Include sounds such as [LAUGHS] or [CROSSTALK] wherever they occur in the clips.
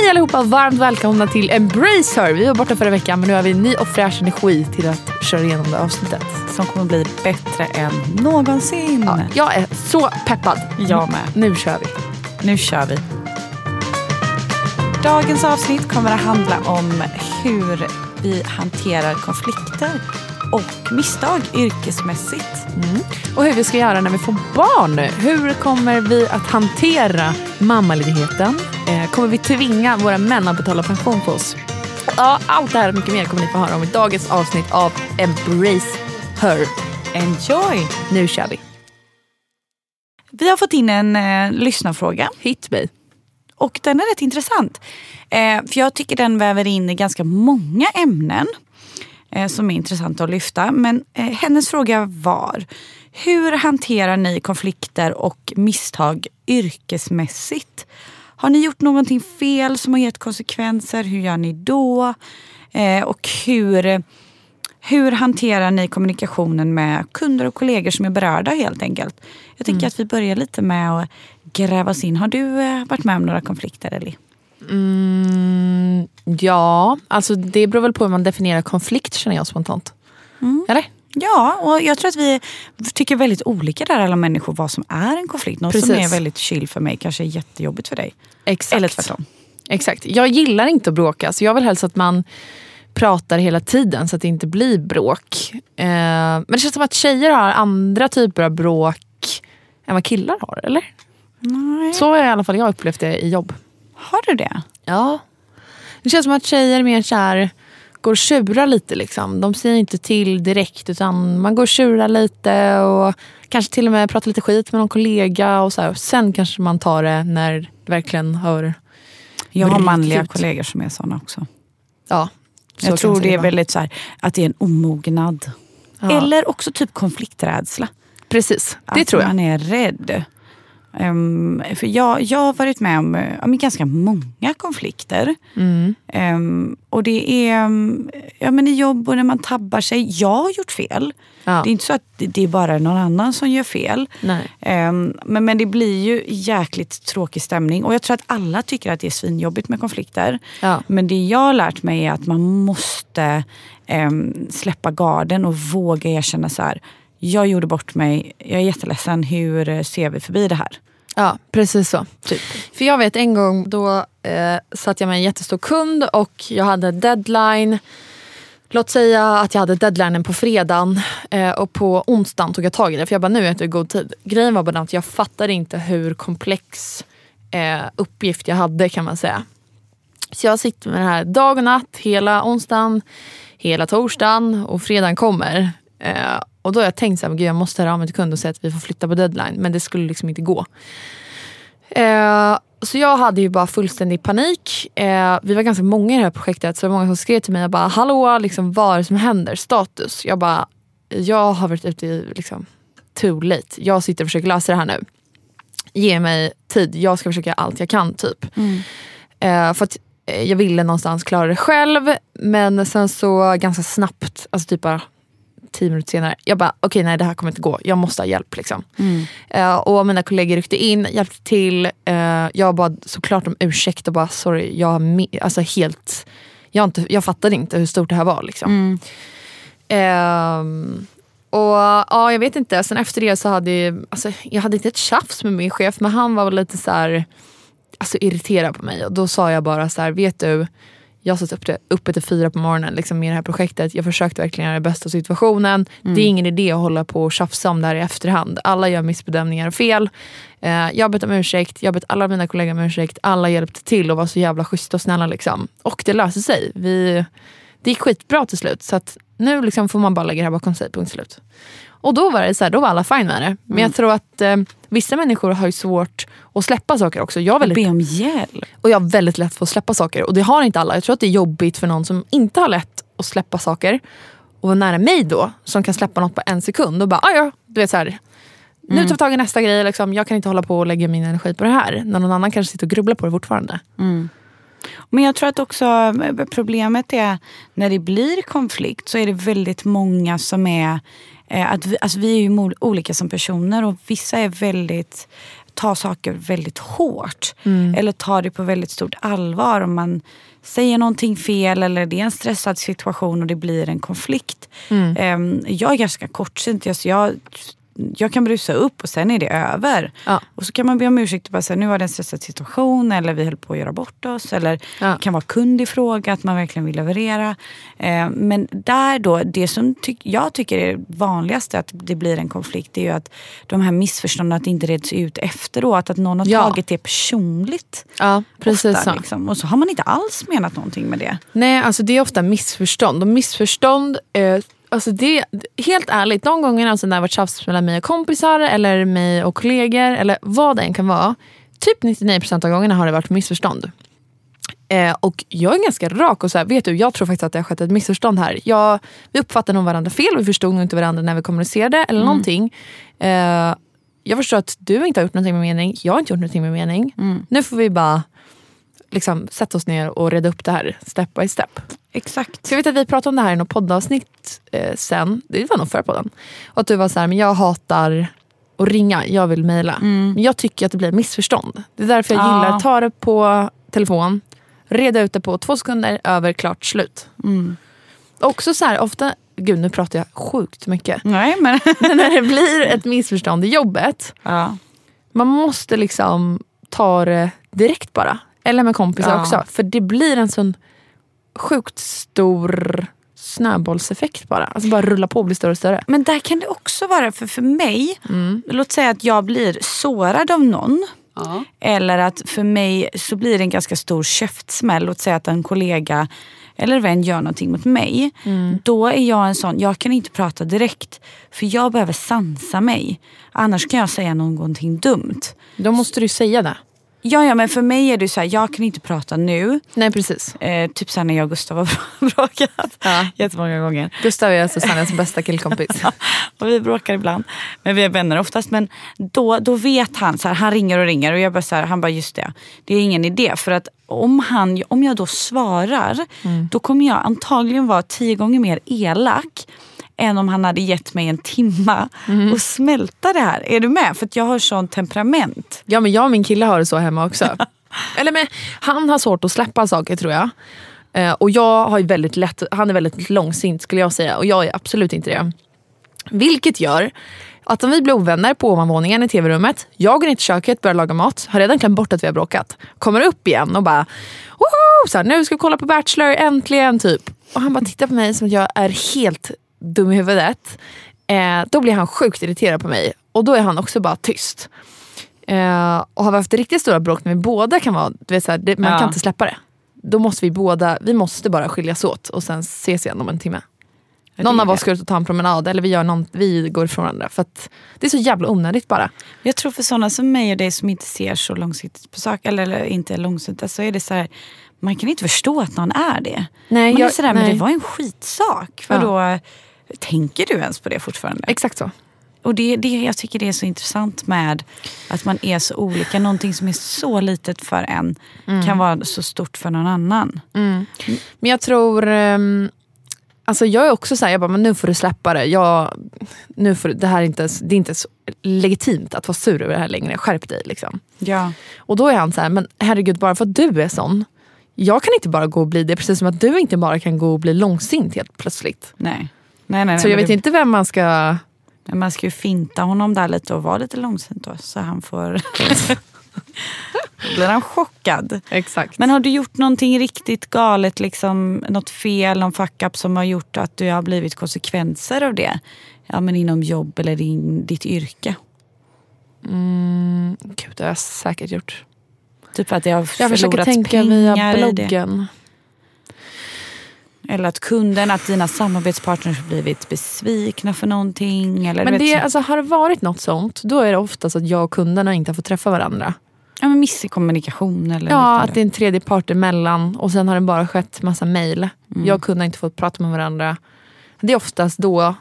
Hej allihopa, varmt välkomna till Embracer. Vi var borta förra veckan men nu har vi ny och fräsch energi till att köra igenom det avsnittet. som kommer bli bättre än någonsin. Ja, jag är så peppad. Jag med. Nu kör vi. Nu kör vi. Dagens avsnitt kommer att handla om hur vi hanterar konflikter och misstag yrkesmässigt. Och hur vi ska göra när vi får barn. Hur kommer vi att hantera mammaledigheten? Eh, kommer vi tvinga våra män att betala pension för oss? Ja, allt det här och mycket mer kommer ni få höra om i dagens avsnitt av Embrace Her. Enjoy! Nu kör vi. Vi har fått in en eh, lyssnarfråga Hit me. och den är rätt intressant. Eh, för jag tycker den väver in i ganska många ämnen eh, som är intressanta att lyfta. Men eh, hennes fråga var hur hanterar ni konflikter och misstag yrkesmässigt? Har ni gjort någonting fel som har gett konsekvenser? Hur gör ni då? Eh, och hur, hur hanterar ni kommunikationen med kunder och kollegor som är berörda helt enkelt? Jag tänker att vi börjar lite med att gräva oss in. Har du eh, varit med om några konflikter Ellie? Mm, ja, alltså det beror väl på hur man definierar konflikt känner jag spontant. Eller? Ja, och jag tror att vi tycker väldigt olika där alla människor vad som är en konflikt. Något som Precis. är väldigt chill för mig kanske är jättejobbigt för dig. Exakt. Eller tvärtom. Exakt. Jag gillar inte att bråka så jag vill helst att man pratar hela tiden så att det inte blir bråk. Eh, men det känns som att tjejer har andra typer av bråk än vad killar har, eller? Nej. Så har i alla fall jag upplevt det i jobb. Har du det? Ja. Det känns som att tjejer mer så här, går och tjurar lite. Liksom. De säger inte till direkt utan man går och tjurar lite och kanske till och med pratar lite skit med någon kollega. Och så här. Sen kanske man tar det när det verkligen hör... Jag har manliga ut. kollegor som är såna också. Ja, så jag tror det är väldigt så här, att det är en omognad. Ja. Eller också typ konflikträdsla. Precis, det att tror jag. man är rädd. Ehm, för jag, jag har varit med om, om ganska många konflikter. Mm. Ehm, och det är um, ja, men i jobb och när man tabbar sig. Jag har gjort fel. Ja. Det är inte så att det, är bara någon annan som gör fel. Ehm, men, men det blir ju jäkligt tråkig stämning. Och jag tror att alla tycker att det är svinjobbigt med konflikter. Ja. Men det jag har lärt mig är att man måste släppa garden och våga erkänna så här. Jag gjorde bort mig, jag är jätteledsen, hur eh, ser vi förbi det här? Ja, precis så. Typ. För jag vet en gång då eh, satt jag med en jättestor kund och jag hade deadline. Låt säga att jag hade deadlinen på fredagen eh, och på onsdagen tog jag tag i det. För jag bara, nu är i god tid. Grejen var bara att jag fattade inte hur komplex eh, uppgift jag hade kan man säga. Så jag sitter med det här dag och natt, hela onsdagen, hela torsdagen och fredagen kommer. Eh, och då har jag tänkt gud, jag måste höra av mig till kund och säga att vi får flytta på deadline. Men det skulle liksom inte gå. Eh, så jag hade ju bara fullständig panik. Eh, vi var ganska många i det här projektet så det var många som skrev till mig och bara hallå, liksom, vad är det som händer? Status. Jag bara, jag har varit ute i liksom, too late. Jag sitter och försöker lösa det här nu. Ge mig tid, jag ska försöka allt jag kan typ. Eh, för att eh, jag ville någonstans klara det själv men sen så ganska snabbt, alltså typ bara tio minuter senare, jag bara okej nej det här kommer inte gå, jag måste ha hjälp. Liksom. Eh, och mina kollegor ryckte in, hjälpte till. Eh, jag bad såklart om ursäkt och bara sorry, jag, har alltså helt, jag, inte, jag fattade inte hur stort det här var. Liksom. Ehm, och ja, jag vet inte. Sen efter det så hade jag, alltså, jag hade inte ett tjafs med min chef men han var väl lite så här, alltså, irriterad på mig. Och då sa jag bara så här, vet du, jag satt uppe, uppe till fyra på morgonen liksom, med det här projektet. Jag försökte verkligen göra det bästa av situationen. Mm. Det är ingen idé att hålla på och tjafsa om det här i efterhand. Alla gör missbedömningar och fel. Eh, jag har bett om ursäkt, jag har bett alla mina kollegor om ursäkt. Alla hjälpte till och var så jävla schyssta och snälla. Liksom. Och det löste sig. Vi, det gick skitbra till slut. Så att nu liksom får man bara lägga det här bakom sig, punkt slut. Och då var det så här, då var alla fine med det. Men mm. jag tror att eh, vissa människor har ju svårt att släppa saker också. Jag väldigt, och be om hjälp. Och jag har väldigt lätt för att släppa saker. Och det har inte alla. Jag tror att det är jobbigt för någon som inte har lätt att släppa saker. Och vara nära mig då, som kan släppa något på en sekund. Och bara, ah, ja, du vet så här, Nu mm. tar vi tag i nästa grej. Liksom. Jag kan inte hålla på och lägga min energi på det här. När någon annan kanske sitter och grubblar på det fortfarande. Mm. Men jag tror att också eh, problemet är när det blir konflikt så är det väldigt många som är eh, att vi, alltså vi är ju olika som personer och vissa är väldigt tar saker väldigt hårt. Mm. Eller tar det på väldigt stort allvar. Om man säger någonting fel eller det är en stressad situation och det blir en konflikt. Mm. Ehm, jag är ganska kortsynt. Jag jag kan brusa upp och sen är det över. Ja. Och så kan man be om ursäkt och bara säga nu var det en stressad situation eller vi höll på att göra bort oss. Eller ja. kan vara kund i fråga, att man verkligen vill leverera. Eh, men där då, det som ty jag tycker är vanligast att det blir en konflikt är ju att de här missförstånden att det inte reds ut efteråt. Att någon har ja. tagit det personligt. Ja, precis ofta, så. Liksom. Och så har man inte alls menat någonting med det. Nej, alltså det är ofta missförstånd. Och missförstånd eh, Alltså det, helt ärligt, de gångerna alltså när det har varit tjafs mellan mig och kompisar eller mig och kollegor eller vad det än kan vara. Typ 99% av gångerna har det varit missförstånd. Eh, och jag är ganska rak och så här, vet du, jag tror faktiskt att det har skett ett missförstånd här. Jag, vi uppfattade nog varandra fel, vi förstod nog inte varandra när vi kommunicerade eller mm. någonting. Eh, jag förstår att du inte har gjort någonting med mening, jag har inte gjort någonting med mening. Mm. Nu får vi bara liksom, sätta oss ner och reda upp det här step by step. Exakt. Så jag vet att vi pratade om det här i något poddavsnitt eh, sen, det var nog förra podden. Och att du var så här, men jag hatar att ringa, jag vill mejla. Mm. Men jag tycker att det blir missförstånd. Det är därför jag gillar att ta det på telefon, reda ut det på två sekunder, över, klart, slut. Mm. Också så här, ofta, gud nu pratar jag sjukt mycket. Nej, men... [LAUGHS] men när det blir ett missförstånd i jobbet, ja. man måste liksom ta det direkt bara. Eller med kompisar ja. också. För det blir en sån sjukt stor snöbollseffekt bara. Alltså bara rulla på och bli större och större. Men där kan det också vara, för för mig, mm. låt säga att jag blir sårad av någon. Ja. Eller att för mig så blir det en ganska stor käftsmäll. Låt säga att en kollega eller vän gör någonting mot mig. Mm. Då är jag en sån, jag kan inte prata direkt. För jag behöver sansa mig. Annars kan jag säga någonting dumt. Då måste du säga det. Ja, ja, men för mig är det så här, jag kan inte prata nu. Nej, precis. Eh, typ så när jag och Gustav har [LAUGHS] bråkat ja. jättemånga gånger. Gustav är alltså Sannas bästa killkompis. [LAUGHS] och vi bråkar ibland, men vi är vänner oftast. Men då, då vet han, så här, han ringer och ringer och jag bara så här, han bara just det, det är ingen idé. För att om, han, om jag då svarar, mm. då kommer jag antagligen vara tio gånger mer elak än om han hade gett mig en timma mm. och smälta det här. Är du med? För jag har sånt temperament. Ja men jag och min kille har det så hemma också. [LAUGHS] Eller men, han har svårt att släppa saker tror jag. Eh, och jag har väldigt lätt, han är väldigt långsint skulle jag säga och jag är absolut inte det. Vilket gör att om vi blir ovänner på ovanvåningen i tv-rummet, jag går in till köket, börjar laga mat, har redan glömt bort att vi har bråkat. Kommer upp igen och bara Woho! Så här, nu ska vi kolla på Bachelor, äntligen typ. Och han bara tittar på mig som att jag är helt dum i huvudet. Eh, då blir han sjukt irriterad på mig och då är han också bara tyst. Eh, och har vi haft riktigt stora bråk när vi båda kan vara, du vet, så det, man ja. kan inte släppa det. Då måste vi båda, vi måste bara skiljas åt och sen ses igen om en timme. Någon av oss går ut och tar en promenad eller vi, gör någon, vi går ifrån varandra. För det är så jävla onödigt bara. Jag tror för sådana som mig och dig som inte ser så långsiktigt på saker, eller, eller inte långsiktigt, så är det så här, man kan inte förstå att någon är det. Nej, man jag, är sådär, nej. men det var en skitsak. För ja. Tänker du ens på det fortfarande? Exakt så. Och det, det, jag tycker det är så intressant med att man är så olika. Någonting som är så litet för en mm. kan vara så stort för någon annan. Mm. Men jag tror... Um, alltså jag är också såhär, jag bara, men nu får du släppa det. Jag, nu får, det, här är inte, det är inte så legitimt att vara sur över det här längre. Skärp dig. Liksom. Ja. Och då är han så här, men herregud bara för att du är sån. Jag kan inte bara gå och bli det. Precis som att du inte bara kan gå och bli långsint helt plötsligt. Nej. Nej, nej, nej, Så jag men vet det- inte vem man ska... Man ska ju finta honom där lite och vara lite långsint då. Så han får... Då [LAUGHS] blir han chockad. Exakt. Men har du gjort någonting riktigt galet, liksom, något fel, någon fuck-up som har gjort att du har blivit konsekvenser av det? Ja, men inom jobb eller din, ditt yrke. Mm, gud, det har jag säkert gjort. Typ att det har Jag försöker tänka pengar via i det. Eller att kunden, att dina samarbetspartners har blivit besvikna för någonting. Eller, Men det, så- alltså, har det varit något sånt, då är det oftast att jag och kunderna inte har fått träffa varandra. ja, men miss i kommunikation eller Ja, liknande. att det är en tredje part emellan och sen har det bara skett massa mail. Mm. Jag och kunderna har inte fått prata med varandra. Det är oftast då,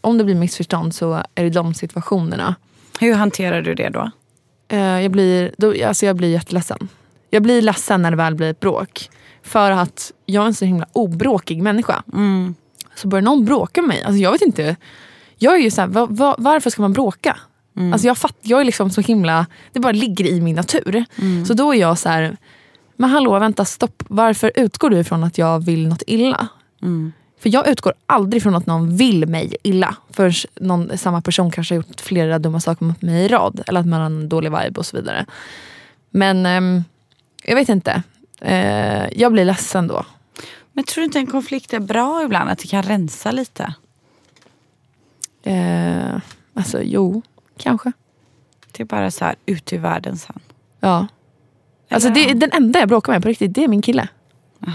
om det blir missförstånd så är det de situationerna. Hur hanterar du det då? Eh, jag, blir, då, alltså jag blir jätteledsen. Jag blir ledsen när det väl blir ett bråk. För att jag är en så himla obråkig människa. Mm. Så börjar någon bråka med mig, alltså jag vet inte. Jag är ju så här, va, va, varför ska man bråka? Alltså jag, fatt, jag är liksom så himla, det bara ligger i min natur. Så då är jag så här, men hallå vänta stopp, varför utgår du ifrån att jag vill något illa? För jag utgår aldrig från att någon vill mig illa. För någon, samma person kanske har gjort flera dumma saker mot mig i rad. Eller att man har en dålig vibe och så vidare. Men ehm, jag vet inte. Eh, jag blir ledsen då. Men tror du inte en konflikt är bra ibland? Att det kan rensa lite? Eh, alltså jo, kanske. Det är bara så här ut i världen sen. Ja. Alltså det, den enda jag bråkar med på riktigt, det är min kille. Jag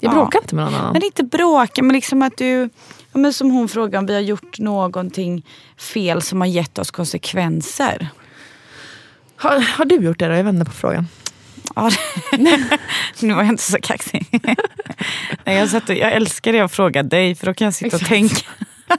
Ja. bråkar inte med någon annan. Men inte bråka, men liksom att du... Ja, men som hon frågade om vi har gjort någonting fel som har gett oss konsekvenser. Har, har du gjort det då? Jag vänder på frågan. Ja, [LAUGHS] nu var jag inte så kaxig. [LAUGHS] Nej, jag, satt och, jag älskar det att fråga dig för då kan jag sitta och Exakt. tänka. [LAUGHS]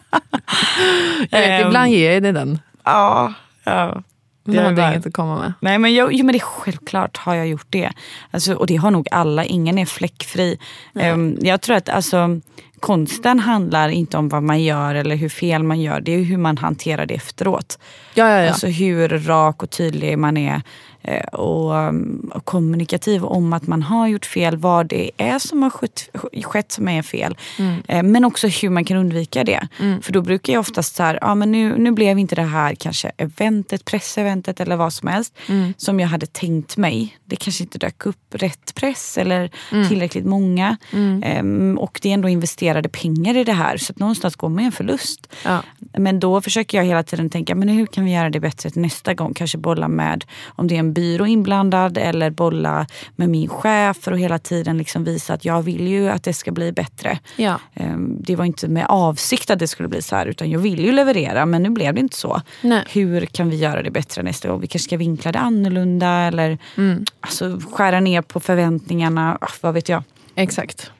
Jag vet, Ehm, ibland ger jag dig den. Ja, ja. Det jag hade bara- inget att komma med. Nej men, jag, jo, men det är självklart har jag gjort det. Alltså, och det har nog alla, ingen är fläckfri. Ehm, jag tror att alltså, konsten handlar inte om vad man gör eller hur fel man gör. Det är hur man hanterar det efteråt. Ja, ja, ja. Alltså hur rak och tydlig man är eh, och, um, och kommunikativ om att man har gjort fel, vad det är som har skett, skett som är fel. Eh, Men också hur man kan undvika det. För då brukar jag oftast så här, ja men nu, nu blev inte det här kanske eventet, presseventet eller vad som helst som jag hade tänkt mig. Det kanske inte dök upp rätt press eller tillräckligt många. Ehm, och det är ändå investerade pengar i det här så att någonstans går man en förlust. Ja. Men då försöker jag hela tiden tänka, men hur kan vi göra det bättre till nästa gång? Kanske bolla med, om det är en byrå inblandad eller bolla med min chef för att hela tiden liksom visa att jag vill ju att det ska bli bättre. Ja. Ehm, Det var inte med avsikt att det skulle bli så här utan jag vill ju leverera men nu blev det inte så. Nej. Hur kan vi göra det bättre nästa gång? Vi kanske ska vinkla det annorlunda eller alltså, skära ner på förväntningarna. Ah, vad vet jag. Exakt.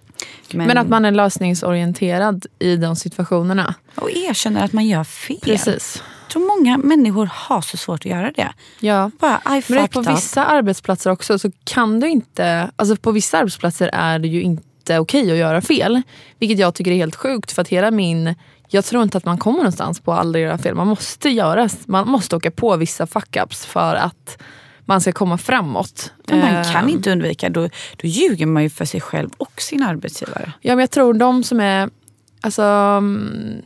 Men, att man är lösningsorienterad i de situationerna. Och erkänner att man gör fel. Precis. Jag tror många människor har så svårt att göra det. Ja. Bara, Men det är fucked på up. vissa arbetsplatser också så kan du inte, alltså på vissa arbetsplatser är det ju inte okej att göra fel. Vilket jag tycker är helt sjukt för att hela min, jag tror inte att man kommer någonstans på att aldrig göra fel. Man måste göra, man måste åka på vissa fuck-ups för att man ska komma framåt. Men man kan Ehm, inte undvika, då, då ljuger man ju för sig själv och sin arbetsgivare. Ja men jag tror de som är, alltså mm,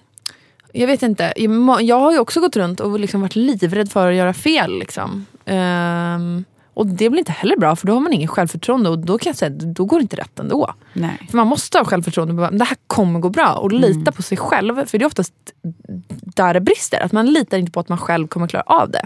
jag vet inte. Jag har ju också gått runt och liksom varit livrädd för att göra fel. Liksom. Ehm, och det blir inte heller bra för då har man ingen självförtroende och då kan jag säga då går det inte rätt ändå. Nej. För man måste ha självförtroende. Det här kommer gå bra. Och lita på sig själv. För det är oftast där det brister. Att man litar inte på att man själv kommer klara av det.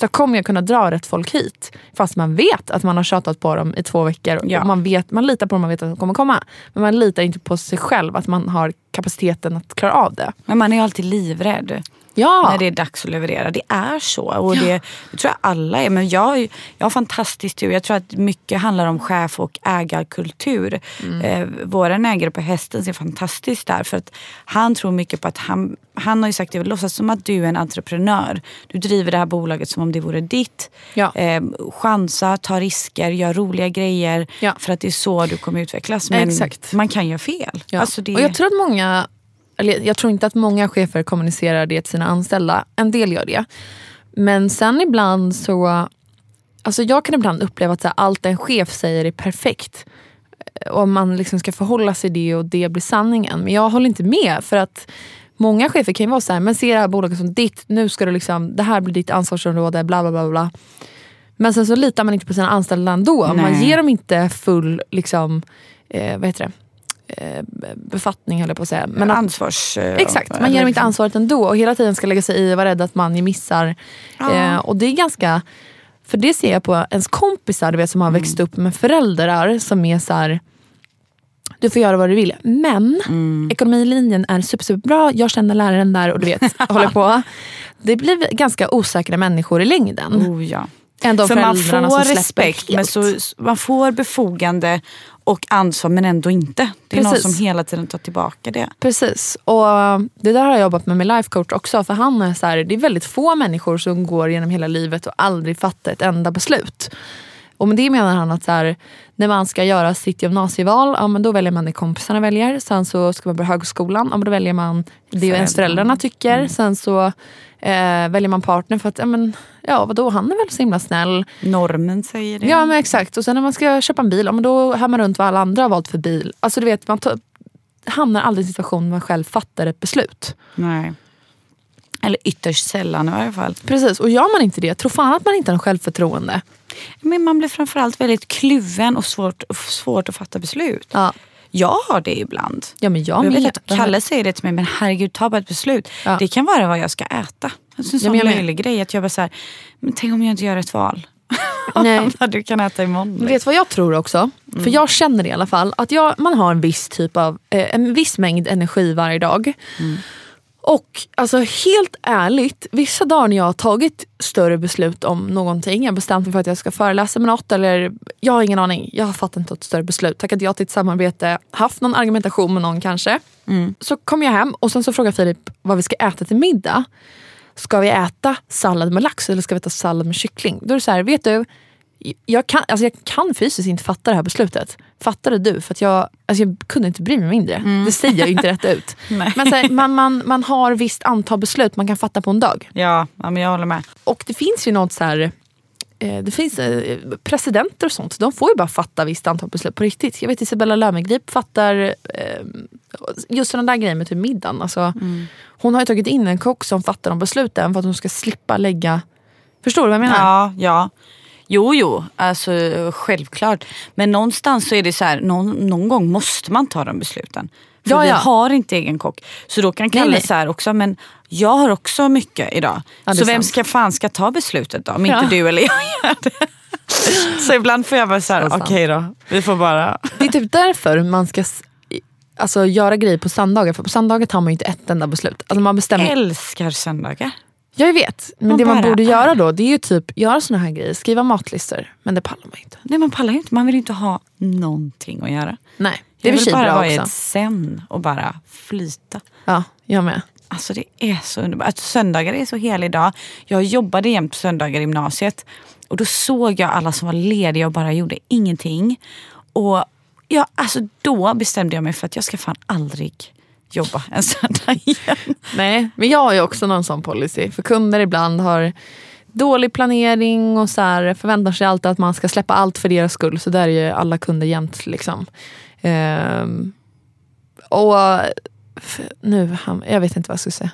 Så kommer jag kunna dra rätt folk hit? Fast man vet att man har tjatat på dem i två veckor. Ja. Man, vet, man litar på dem, man vet att de kommer komma. Men man litar inte på sig själv. Att man har kapaciteten att klara av det. Men man är alltid livrädd Ja, när det är dags att leverera. Det är så. Och det, det tror jag alla är. Men jag, jag har fantastisk tur. Jag tror att mycket handlar om chef och ägarkultur. Mm. Eh, våran ägare på hästen är fantastisk där. För att han tror mycket på att han, han har ju sagt det, låtsas som att du är en entreprenör. Du driver det här bolaget som om det vore ditt. Ja. Eh, chansa, ta risker, gör roliga grejer. Ja. För att det är så du kommer utvecklas. Men Exakt. man kan göra fel. Ja. Alltså det, Och jag tror att många, eller jag tror inte att många chefer kommunicerar det till sina anställda. En del gör det. Men sen ibland så, alltså jag kan ibland uppleva att här, allt en chef säger är perfekt. och man liksom ska förhålla sig det och det blir sanningen. Men jag håller inte med för att många chefer kan ju vara så här, men se det här bolaget som ditt, nu ska du liksom, det här blir ditt ansvarsområde, bla bla bla. bla. Men sen så litar man inte på sina anställda ändå. Nej. Man ger dem inte full liksom, eh, vad heter det? Eh, befattning höll jag på att säga. Men att, Ansvars... eh, exakt, man ger dem inte ansvaret ändå och hela tiden ska lägga sig i och vara rädd att man missar. Ja. Eh, och det är ganska, för det ser jag på ens kompisar du vet, som har Mm. växt upp med föräldrar som är så här. Du får göra vad du vill. Men Mm. ekonomilinjen är super, superbra. Jag känner läraren där och du vet, [LAUGHS] håller på. Det blir ganska osäkra människor i längden. Oh, ja. Ändå För man får respekt, men så, man får befogande och ansvar men ändå inte. Det är Precis. någon som hela tiden tar tillbaka det. Precis. Och det där har jag jobbat med med life coach också. För han är så här, det är väldigt få människor som går genom hela livet och aldrig fattar ett enda beslut. Och med det menar han att så här, när man ska göra sitt gymnasieval, ja, men då väljer man det kompisarna väljer. Sen så ska man börja högskolan, ja, men då väljer man det ens föräldrarna tycker. Sen så eh, väljer man partner för att, ja, men, ja vadå, han är väl så himla snäll. Normen säger det. Ja men exakt. Och sen när man ska köpa en bil, ja, men då hör man runt vad alla andra har valt för bil. Alltså du vet, man hamnar aldrig i en situation där man själv fattar ett beslut. Nej. Eller ytterst sällan i varje fall. Precis, och gör man inte det, tro fan att man inte har självförtroende. Men man blir framförallt väldigt kluven och svårt, svårt att fatta beslut. Ja, Jag har det ibland. ja men jag jag vet att Kalle säger det till mig, men herregud ta bara ett beslut. Ja. Det kan vara vad jag ska äta. Alltså en sån löjlig grej. Att jag bara så här, men tänk om jag inte gör ett val. [LAUGHS] Nej. vad du kan äta imorgon. Du vet vad jag tror också? För jag känner i alla fall att jag, man har en viss typ av, eh, en viss mängd energi varje dag. Och alltså helt ärligt, vissa dagar när jag har tagit större beslut om någonting, jag har bestämt mig för att jag ska föreläsa med något eller jag har ingen aning, jag har fattat inte ett större beslut, tackat ja till ett samarbete, haft någon argumentation med någon kanske. Så kommer jag hem och sen så frågar Filip vad vi ska äta till middag. Ska vi äta sallad med lax eller ska vi äta sallad med kyckling? Då är det så här, vet du, jag kan, alltså jag kan fysiskt inte fatta det här beslutet. Fattar det du? För att jag, alltså jag kunde inte bry mig mindre. Det säger jag ju inte rätt ut. [LAUGHS] Nej. Men här, man, man, man har visst antal beslut man kan fatta på en dag. Ja, ja, men jag håller med. Och det finns ju något så här... Eh, det finns eh, presidenter och sånt, de får ju bara fatta visst antal beslut på riktigt. Jag vet Isabella Löwengrip fattar eh, just sådana där grejer med typ middagen. Alltså, Hon har ju tagit in en kock som fattar de besluten för att hon ska slippa lägga... Förstår du vad jag menar? Ja, ja. Jo, jo, alltså självklart. Men någonstans så är det så här, någon, någon gång måste man ta de besluten. För Ja, vi ja. har inte egen kock. Så då kan Kalle här också, men jag har också mycket idag. Ja, så vem sant. ska fan ska ta beslutet då? Om inte du eller jag [LAUGHS] gör det. så ibland får jag bara så här, Så sant. okej då, vi får bara... Det är typ därför man ska alltså, göra grejer på söndagar. För på söndagar tar man ju inte ett enda beslut. Alltså, man bestämmer... Älskar söndagar. Jag vet, men Man det man borde är. göra då det är ju typ göra såna här grejer. Skriva matlistor. Men det pallar man inte. Nej man pallar inte, man vill inte ha någonting att göra. Nej, det är Jag vill bara vara i ett sen och bara flyta. Ja, jag med. Alltså det är så underbart. Att söndagar är så helig dag. Jag jobbade jämt söndagar i gymnasiet. Och då såg jag alla som var lediga och bara gjorde ingenting. Och ja, alltså då bestämde jag mig för att jag ska fan aldrig jobba en söndag igen. Nej, men jag har ju också någon sån policy. För kunder ibland har dålig planering och så här, förväntar sig alltid att man ska släppa allt för deras skull. Så där är ju alla kunder jämt. Liksom. Ehm, och nu, jag vet inte vad jag ska säga.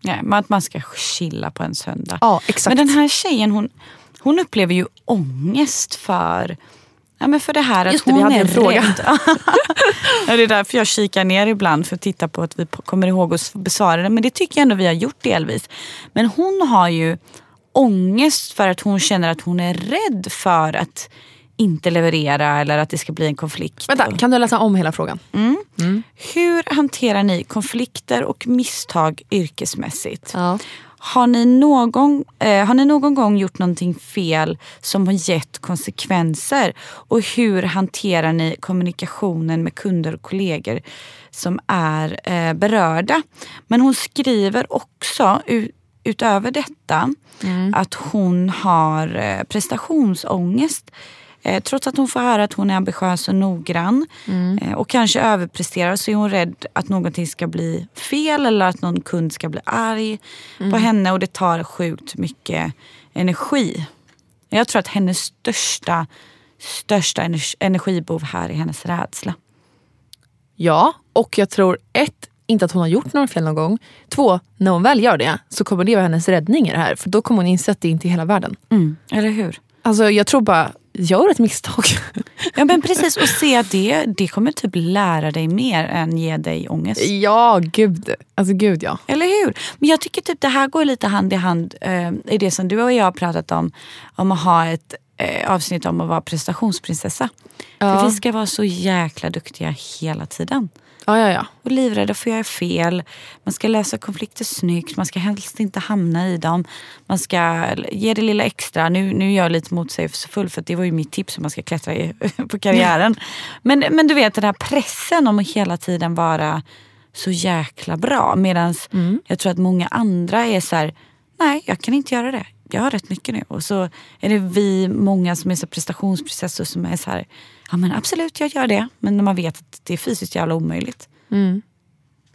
Nej, men att man ska chilla på en söndag. Ja, exakt. Men den här tjejen hon, hon upplever ju ångest för Ja, men för det här att Just det, hon vi hade är en fråga. rädd. [LAUGHS] ja, det är därför jag kikar ner ibland för att titta på att vi kommer ihåg att besvara det. Men det tycker jag ändå vi har gjort delvis. Men hon har ju ångest för att hon känner att hon är rädd för att inte leverera eller att det ska bli en konflikt. Vänta, kan du läsa om hela frågan? Hur hanterar ni konflikter och misstag yrkesmässigt? Ja. Har ni, någon, eh, har ni någon gång gjort någonting fel som har gett konsekvenser? Och hur hanterar ni kommunikationen med kunder och kollegor som är eh, berörda? Men hon skriver också utöver detta att hon har eh, prestationsångest. Eh, trots att hon får höra att hon är ambitiös och noggrann eh, och kanske överpresterar så är hon rädd att någonting ska bli fel eller att någon kund ska bli arg på henne och det tar sjukt mycket energi. Jag tror att hennes största största ener- energibov här är hennes rädsla. Ja, och jag tror ett, inte att hon har gjort några fel någon gång. Två, när hon väl gör det så kommer det vara hennes räddning i det här. För då kommer hon inse att det inte är hela världen. Eller hur? Alltså jag tror bara, gör ett misstag. Ja men precis och se att det, det kommer typ lära dig mer än ge dig ångest. ja, gud. Alltså gud ja. Eller hur? Men jag tycker typ det här går lite hand i hand eh, i det som du och jag har pratat om. Om att ha ett eh, avsnitt om att vara prestationsprinsessa. Ja. För vi ska vara så jäkla duktiga hela tiden. Ja, ja, ja. Och livrädda för att göra fel. Man ska lösa konflikter snyggt. Man ska helst inte hamna i dem. Man ska ge det lilla extra. Nu, nu är jag lite motsägelsefull för det var ju mitt tips hur man ska klättra i, [LAUGHS] på karriären. [LAUGHS] Men, men du vet den här pressen om att hela tiden vara så jäkla bra. Medan jag tror att många andra är så här, nej jag kan inte göra det. Jag har rätt mycket nu. Och så är det vi många som är så prestationsprinsessor som är så här, ja men absolut jag gör det. Men när man vet att det är fysiskt jävla omöjligt.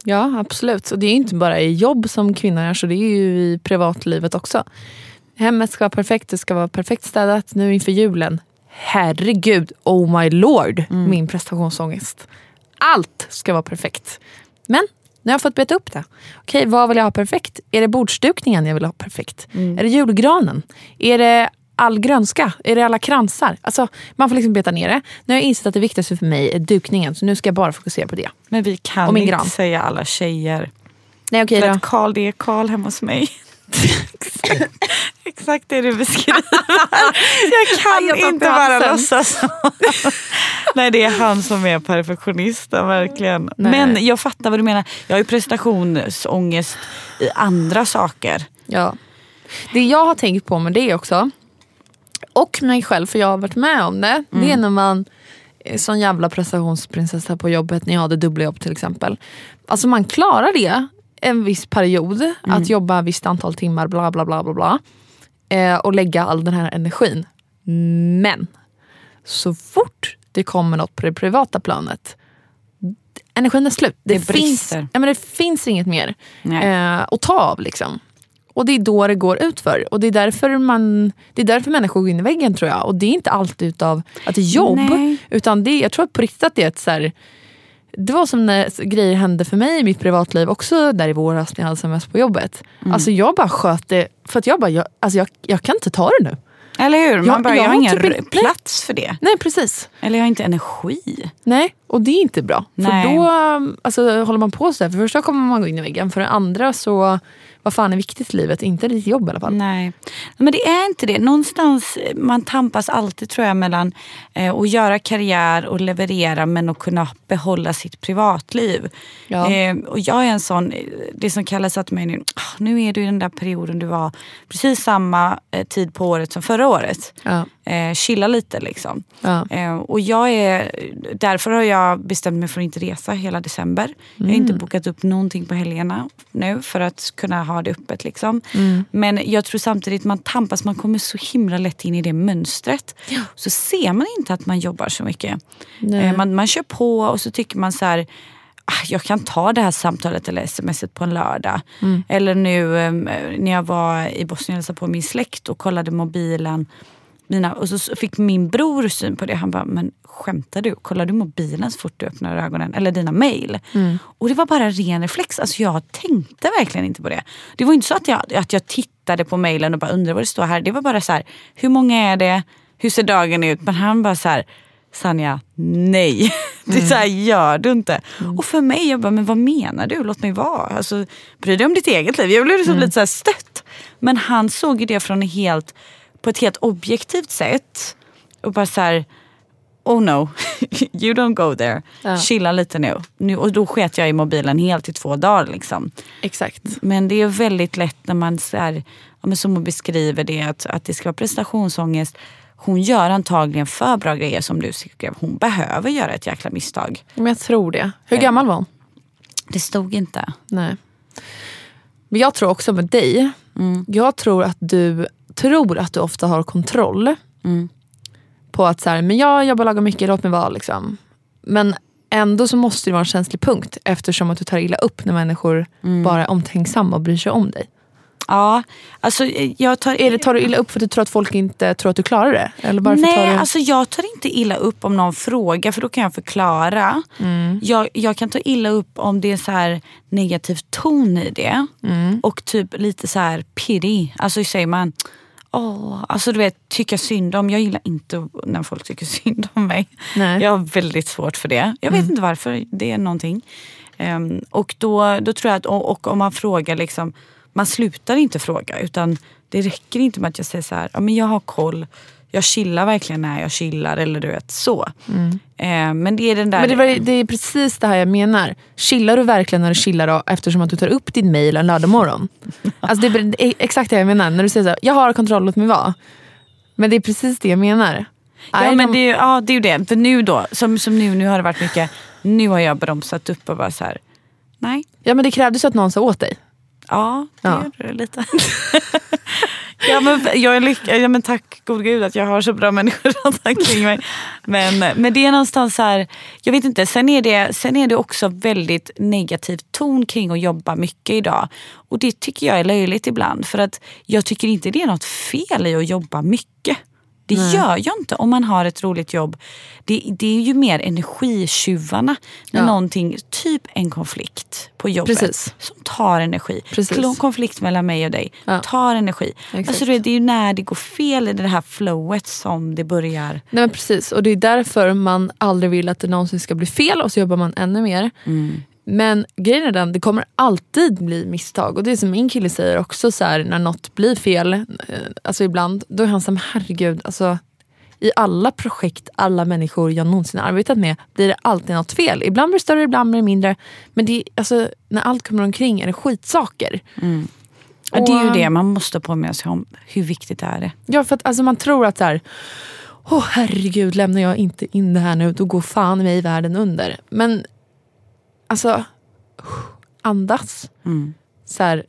Ja, absolut. Och det är inte bara i jobb som kvinnor gör, så det är ju i privatlivet också. Hemmet ska vara perfekt, det ska vara perfekt städat nu inför julen. Herregud, oh my lord, min prestationsångest. Allt ska vara perfekt. Men nu har jag fått beta upp det. Okej, vad vill jag ha perfekt? Är det bordsdukningen jag vill ha perfekt? Är det julgranen? Är det all grönska? Är det alla kransar? Alltså, man får liksom beta ner det. Nu har jag insett att det viktigaste för mig är dukningen, så nu ska jag bara fokusera på det. Men vi kan inte gran. säga alla tjejer. Nej, okej För då. att Karl, det är Karl hemma hos mig. [LAUGHS] Exakt det du beskriver. [LAUGHS] jag kan Jag inte bara låtsas. [LAUGHS] Nej det är han som är perfektionisten verkligen. Nej. Men jag fattar vad du menar. Jag har ju prestationsångest i andra saker. Ja. Det jag har tänkt på med det också, och mig själv för jag har varit med om det. Det är när man sån jävla prestationsprinsessa på jobbet när jag hade dubbla jobb till exempel. Alltså man klarar det en viss period, att jobba visst antal timmar bla bla bla bla bla. Eh, och lägga all den här energin. Men så fort det kommer något på det privata planet energin är slut. Det, Det finns, ja, men det finns inget mer eh, att ta av. Liksom. Och det är då det går ut för. Och det är därför, man, det är därför människor går in i väggen tror jag. Och det är inte alltid utav att det är jobb. Nej. Utan det, jag tror på riktigt att det är ett så här, det var som när grejer hände för mig i mitt privatliv också där i våras när jag hade mest på jobbet. Mm. Alltså jag bara sköt det, för att jag bara, jag, alltså jag, jag kan inte ta det nu. Eller hur? Man Jag- bara, jag jag, har ingen typ plats för det. Nej precis. Eller jag har inte energi. Nej, och det är inte bra. Nej. För då alltså, håller man på så här. För det första kommer man gå in i väggen. För det andra så, vad fan är viktigt i livet? Inte ditt jobb i alla fall. Nej, men det är inte det. Någonstans, eh, man tampas alltid tror jag mellan eh, att göra karriär och leverera men att kunna behålla sitt privatliv. Ja. Eh, och jag är en sån, eh, det som kallas att mig nu, "Ah, nu är du i den där perioden du var precis samma eh, tid på året som förra året. Ja. Eh, chilla lite liksom. Ja. Eh, och jag är, därför har jag bestämt mig för att inte resa hela december. Jag har inte bokat upp någonting på helgerna nu för att kunna ha det öppet. Liksom. Men jag tror samtidigt man tampas, man kommer så himla lätt in i det mönstret. Så ser man inte att man jobbar så mycket. Nej. Eh, man, man kör på och så tycker man så här "Ah, jag kan ta det här samtalet eller smset på en lördag. Eller nu eh, när jag var i Bosnien och hälsade på min släkt och kollade mobilen. Mina, och så fick min bror syn på det. Han bara, men skämtar du? Kollar du mobilen så fort du öppnar ögonen? Eller dina mail? Och det var bara ren reflex. Alltså jag tänkte verkligen inte på det. Det var inte så att jag, att jag tittade på mailen och bara undrade vad det står här. Det var bara så här, hur många är det? Hur ser dagen ut? Men han bara så här, Sanja, nej. [LAUGHS] Det är så här gör du inte. Och för mig, jag bara, men vad menar du? Låt mig vara. Alltså, bry dig om ditt eget liv. Jag blev liksom lite så här stött. Men han såg ju det från helt, på ett helt objektivt sätt. Och bara så här, oh no, [LAUGHS] you don't go there. Ja. Chilla lite nu. nu. Och då sket jag i mobilen helt i två dagar. Liksom. Exakt. Men det är väldigt lätt när man så här, ja, som hon beskriver det, att, att det ska vara prestationsångest. Hon gör antagligen för bra grejer som du skrev. Hon behöver göra ett jäkla misstag. Men jag tror det. Hur gammal var hon? Det stod inte. Nej. Men jag tror också med dig, jag tror att du tror att du ofta har kontroll. På att så här, men jag jobbar lagom mycket, låt mig vara. Liksom. Men ändå så måste det vara en känslig punkt eftersom att du tar illa upp när människor bara är omtänksamma och bryr sig om dig. Ja, alltså jag tar... Är det, tar du illa upp för att du tror att folk inte tror att du klarar det? Eller varför Nej, tar du... alltså jag tar inte illa upp om någon frågar för då kan jag förklara. Mm. Jag, jag kan ta illa upp om det är så här negativ ton i det. Mm. Och typ lite så här pity. Alltså säger man? Åh, alltså du vet, tycka synd om. Jag gillar inte när folk tycker synd om mig. Nej. Jag har väldigt svårt för det. Jag vet Mm. inte varför. Det är någonting. Ehm, och då, då tror jag att och, och om man frågar, liksom, man slutar inte fråga. Utan det räcker inte med att jag säger så här, ja, men jag har koll. Jag chillar verkligen när jag chillar. Eller du vet så. Ehm, men det är den där... Mm. Men det, var, det är precis det här jag menar. Chillar du verkligen när du chillar då, eftersom att du tar upp din mail en lördagmorgon? [LAUGHS] Alltså det är är exakt det jag menar. När du säger så här, jag har kontroll, låt mig vara. Men det är precis det jag menar. Ja, men de- det, är ju- ja, det är ju det. För nu då, som, som nu, nu har det varit mycket, nu har jag bromsat upp och bara så här, nej. ja, men det krävdes att någon sa åt dig. Ja, det Ja. gör det lite. [LAUGHS] [LAUGHS] ja, men jag är lyck- ja, men tack gode gud att jag har så bra människor runt omkring mig. Men, men det är någonstans så här, jag vet inte, sen är, det, sen är det också väldigt negativ ton kring att jobba mycket idag. Och det tycker jag är löjligt ibland. För att jag tycker inte det är något fel i att jobba mycket. Det gör jag inte om man har ett roligt jobb. Det, det är ju mer energitjuvarna. När Ja. någonting, typ en konflikt på jobbet Precis. som tar energi. Precis. Klo- Konflikt mellan mig och dig Ja. tar energi. Exakt. Alltså det, det är ju när det går fel i det här flowet som det börjar. Nej, men precis, och det är därför man aldrig vill att det någonsin ska bli fel och så jobbar man ännu mer. Men grejen är den, det kommer alltid bli misstag. Och det är som min kille säger också, så här, när något blir fel, eh, alltså ibland, då är han som herregud, alltså, i alla projekt, alla människor jag någonsin har arbetat med blir det alltid något fel. Ibland blir det större, ibland blir det mindre. Men det, är- alltså, när allt kommer omkring är det skitsaker. Ja, det är ju Och- det man måste påminna sig om. Hur viktigt är det? Ja, för att alltså, man tror att så här, åh herregud, lämnar jag inte in det här nu, då går fan i mig världen under. Men alltså, andas. Så här,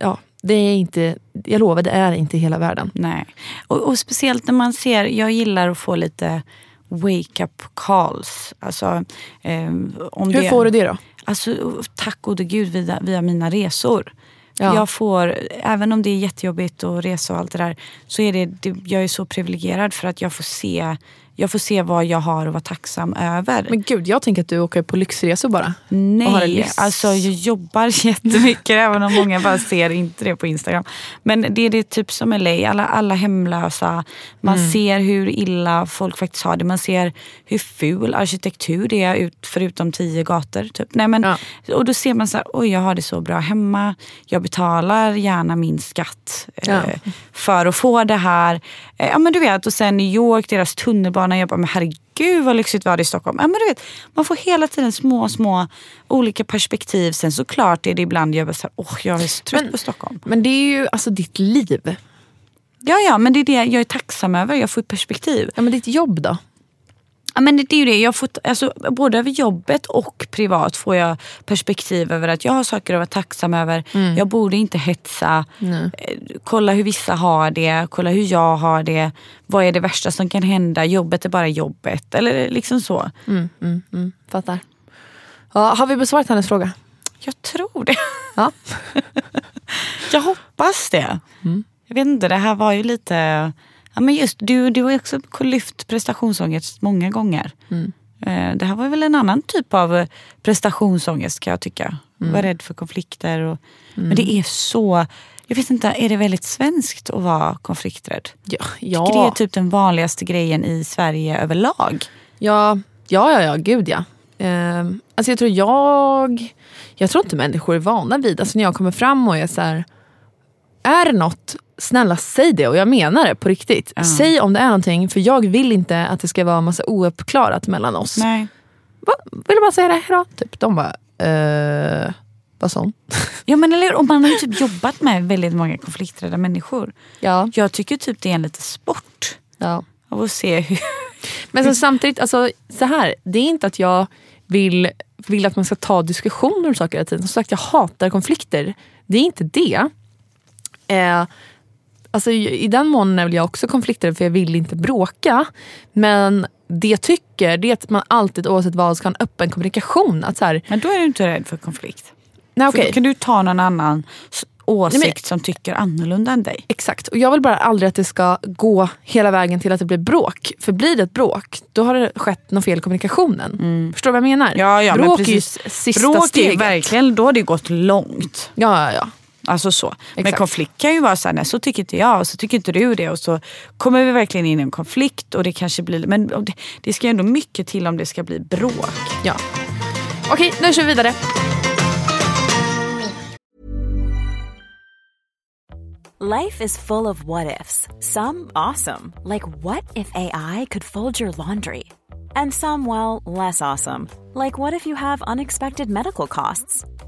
ja, det är inte, jag lovar, det är inte hela världen. Nej. Och, och speciellt när man ser, jag gillar att få lite wake-up calls. Alltså, eh, om Hur det, får du det då? Alltså, tack gode gud via, via mina resor. Ja. Jag får, även om det är jättejobbigt att resa och allt det där, så är det, det, jag är så privilegierad för att jag får se jag får se vad jag har att vara tacksam över. Men gud, jag tänker att du åker på lyxresor bara. Nej, alltså jag jobbar [LAUGHS] jättemycket även om många bara ser inte det på Instagram. Men det är det typ som LA, alla, alla hemlösa. Man Mm. ser hur illa folk faktiskt har det. Man ser hur ful arkitektur det är ut, förutom tio gator. Typ. Nej, men, Ja. Och då ser man så här, oj jag har det så bra hemma. Jag betalar gärna min skatt eh, Ja. för att få det här. Eh, ja men du vet, och sen New York, deras tunnelbana. Jag bara, men herregud vad lyxigt vi har det i Stockholm. Ja, men du vet, man får hela tiden små, små olika perspektiv. Sen såklart är det ibland jag bara så här, åh jag är så trött Men- på Stockholm. Men det är ju alltså ditt liv. Ja, ja, men det är det jag är tacksam över. Jag får perspektiv. Ja, men ditt jobb då? Ja, men det, är ju det. Jag fått, alltså, både över jobbet och privat får jag perspektiv över att jag har saker att vara tacksam över. Jag borde inte hetsa. Nej. Eh, Kolla hur vissa har det, kolla hur jag har det. Vad är det värsta som kan hända? Jobbet är bara jobbet. Eller liksom så. Mm, mm, mm, fattar. Ja, har vi besvarat hennes fråga? Jag tror det. Ja. [LAUGHS] Jag hoppas det. Jag vet inte, det här var ju lite... Ja, men just, du, du har också lyft prestationsångest många gånger. Eh, Det här var väl en annan typ av eh, prestationsångest kan jag tycka. Var rädd för konflikter. Och, Men det är så... Jag vet inte, är det väldigt svenskt att vara konflikträdd? Ja, Jag tycker det är typ den vanligaste grejen i Sverige överlag. Ja, ja, ja, ja gud ja. Ehm, alltså jag tror jag... Jag tror inte människor är vana vid, alltså när jag kommer fram och är så här. Är det något, snälla säg det och jag menar det på riktigt. Säg om det är någonting för jag vill inte att det ska vara massa ouppklarat mellan oss. Nej. Va? Vill du bara säga det? Hejdå? Typ. De bara, eh, vad sån? [LAUGHS] Ja, men eller, och man har ju typ jobbat med väldigt många konflikträdda människor. Ja. Jag tycker typ det är en liten sport. ja. Av att se hur... [LAUGHS] Men så samtidigt, alltså, så här, det är inte att jag vill, vill att man ska ta diskussioner om saker hela tiden. Som sagt, jag hatar konflikter. Det är inte det. Eh, alltså, i den månen är väl jag också konflikträdd för jag vill inte bråka. Men det jag tycker det är att man alltid oavsett vad ska ha en öppen kommunikation. Att så här, Men då är du inte rädd för konflikt. nej, För okej. då kan du ta någon annan åsikt Nej, men- som tycker annorlunda än dig. Exakt. Och jag vill bara aldrig att det ska gå hela vägen till att det blir bråk. För blir det ett bråk, då har det skett något fel i kommunikationen. Förstår du vad jag menar? Ja, ja, men bråk är ju precis. sista Bråk är steget. verkligen, då har det gått långt. Ja, ja, ja. Alltså så. Men Exakt. konflikt kan ju vara så här, nej så tycker inte jag och så tycker inte du det och så kommer vi verkligen in i en konflikt och det kanske blir, men det, det ska ju ändå mycket till om det ska bli bråk. ja. Okej, nu kör vi vidare. Life is full of what ifs. Some awesome, like what if AI could fold your laundry? And some, well, less awesome, like what if you have unexpected medical costs?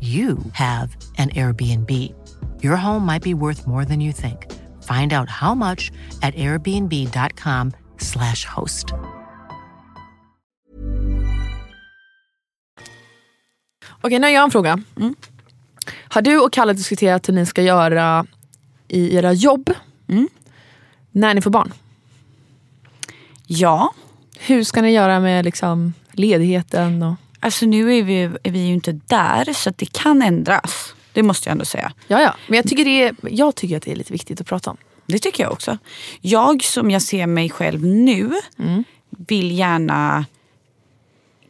you have an Airbnb. Your home might be worth more than you think. Find out how much at airbnb.com/slash host. Okej, nu har jag en fråga. Har du och Kalle diskuterat hur ni ska göra i era jobb när ni får barn? Ja, Hur ska ni göra med liksom, ledigheten? Och... alltså nu är vi, är vi ju inte där så att det kan ändras. Det måste jag ändå säga. Ja, ja. Men jag tycker, det är, jag tycker att det är lite viktigt att prata om. Det tycker jag också. Jag som jag ser mig själv nu vill gärna